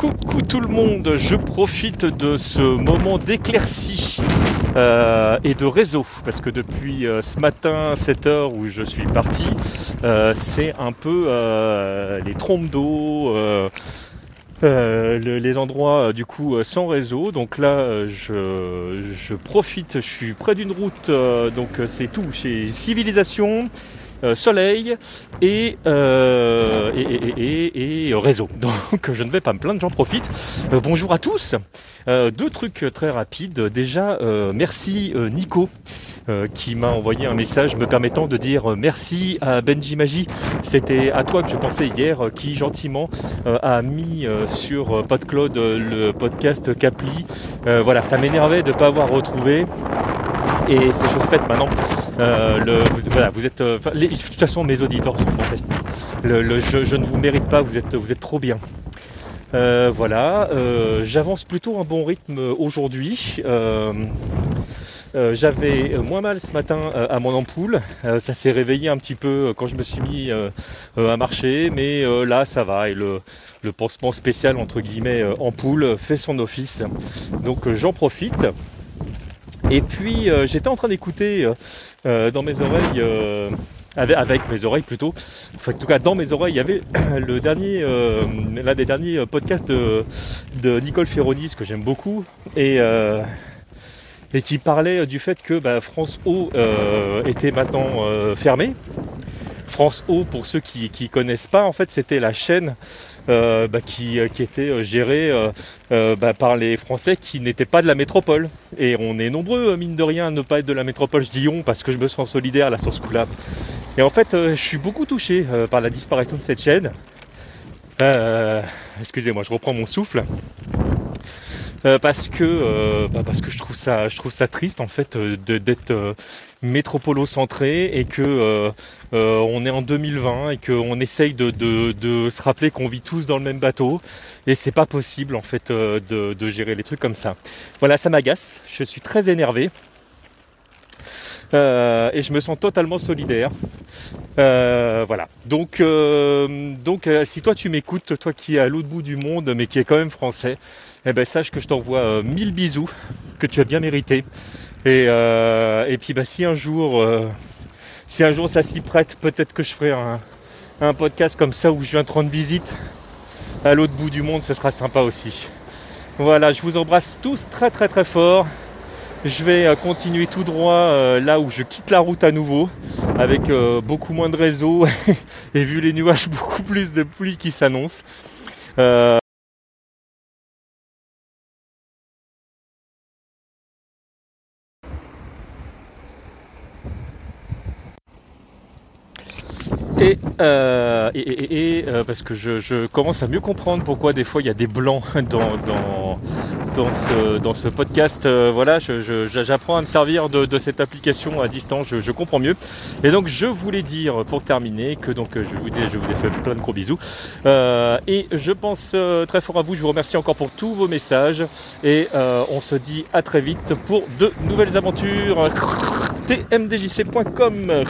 Coucou tout le monde, je profite de ce moment d'éclaircie euh, et de réseau parce que depuis euh, ce matin 7 heures où je suis parti, euh, c'est un peu les trompes d'eau, les endroits du coup sans réseau. Donc là je, profite, je suis près d'une route, donc c'est tout chez Civilisation. Euh, soleil euh, et, et, réseau. Donc je ne vais pas me plaindre, j'en profite. Euh, bonjour à tous. deux trucs très rapides. Déjà, merci Nico. qui m'a envoyé un message me permettant de dire merci à Benji Magie. C'était à toi que je pensais hier, qui gentiment a mis sur PodCloud le podcast Capli. voilà, ça m'énervait de ne pas avoir retrouvé. Et c'est chose faite maintenant. Euh, êtes. Euh, de toute façon, mes auditeurs sont fantastiques. Je, ne vous mérite pas, vous êtes, vous êtes trop bien. Euh, voilà, j'avance plutôt un bon rythme aujourd'hui. J'avais moins mal ce matin à mon ampoule. ça s'est réveillé un petit peu quand je me suis mis à marcher, mais là ça va. Et le pansement spécial entre guillemets ampoule fait son office. Donc j'en profite. Et puis j'étais en train d'écouter euh, dans mes oreilles, euh, avec, mes oreilles plutôt, enfin, en tout cas dans mes oreilles, il y avait le dernier, euh, l'un des derniers podcasts de, Nicole Ferroni, ce que j'aime beaucoup, et, et qui parlait du fait que bah, France O était maintenant fermée. France O, pour ceux qui ne connaissent pas, en fait, c'était la chaîne euh, bah, qui, euh, qui, était euh, gérée bah, par les Français qui n'étaient pas de la métropole. Et on est nombreux, mine de rien, à ne pas être de la métropole. Je dis on parce que je me sens solidaire là sur ce coup-là. Et en fait, je suis beaucoup touché par la disparition de cette chaîne. Excusez-moi, je reprends mon souffle. Parce que bah, parce que je trouve ça je trouve ça triste en fait d'être métropolo-centré et que euh, euh, on est en 2020 et qu'on essaye de, se rappeler qu'on vit tous dans le même bateau et c'est pas possible en fait euh, de, gérer les trucs comme ça. Voilà, ça m'agace, je suis très énervé. Et je me sens totalement solidaire. voilà. Donc, donc si toi tu m'écoutes, toi qui es à l'autre bout du monde, mais qui est quand même français, eh ben sache que je t'envoie mille bisous, que tu as bien mérité. Et, euh, et puis bah, si un jour euh, si un jour ça s'y prête, peut-être que je ferai un, podcast comme ça où je viens te rendre visite à l'autre bout du monde, ce sera sympa aussi. Voilà, je vous embrasse tous très très très fort. Je vais euh, continuer tout droit là où je quitte la route à nouveau, avec beaucoup moins de réseau et vu les nuages, beaucoup plus de pluie qui s'annoncent. Euh, et, euh, parce que je, commence à mieux comprendre pourquoi des fois il y a des blancs dans, dans, ce, dans ce podcast. Euh, voilà, j'apprends à me servir de, cette application à distance, je, comprends mieux. Et donc je voulais dire pour terminer que donc je vous, je vous ai fait plein de gros bisous. et je pense très fort à vous, je vous remercie encore pour tous vos messages. Et on se dit à très vite pour de nouvelles aventures. tmdjc.com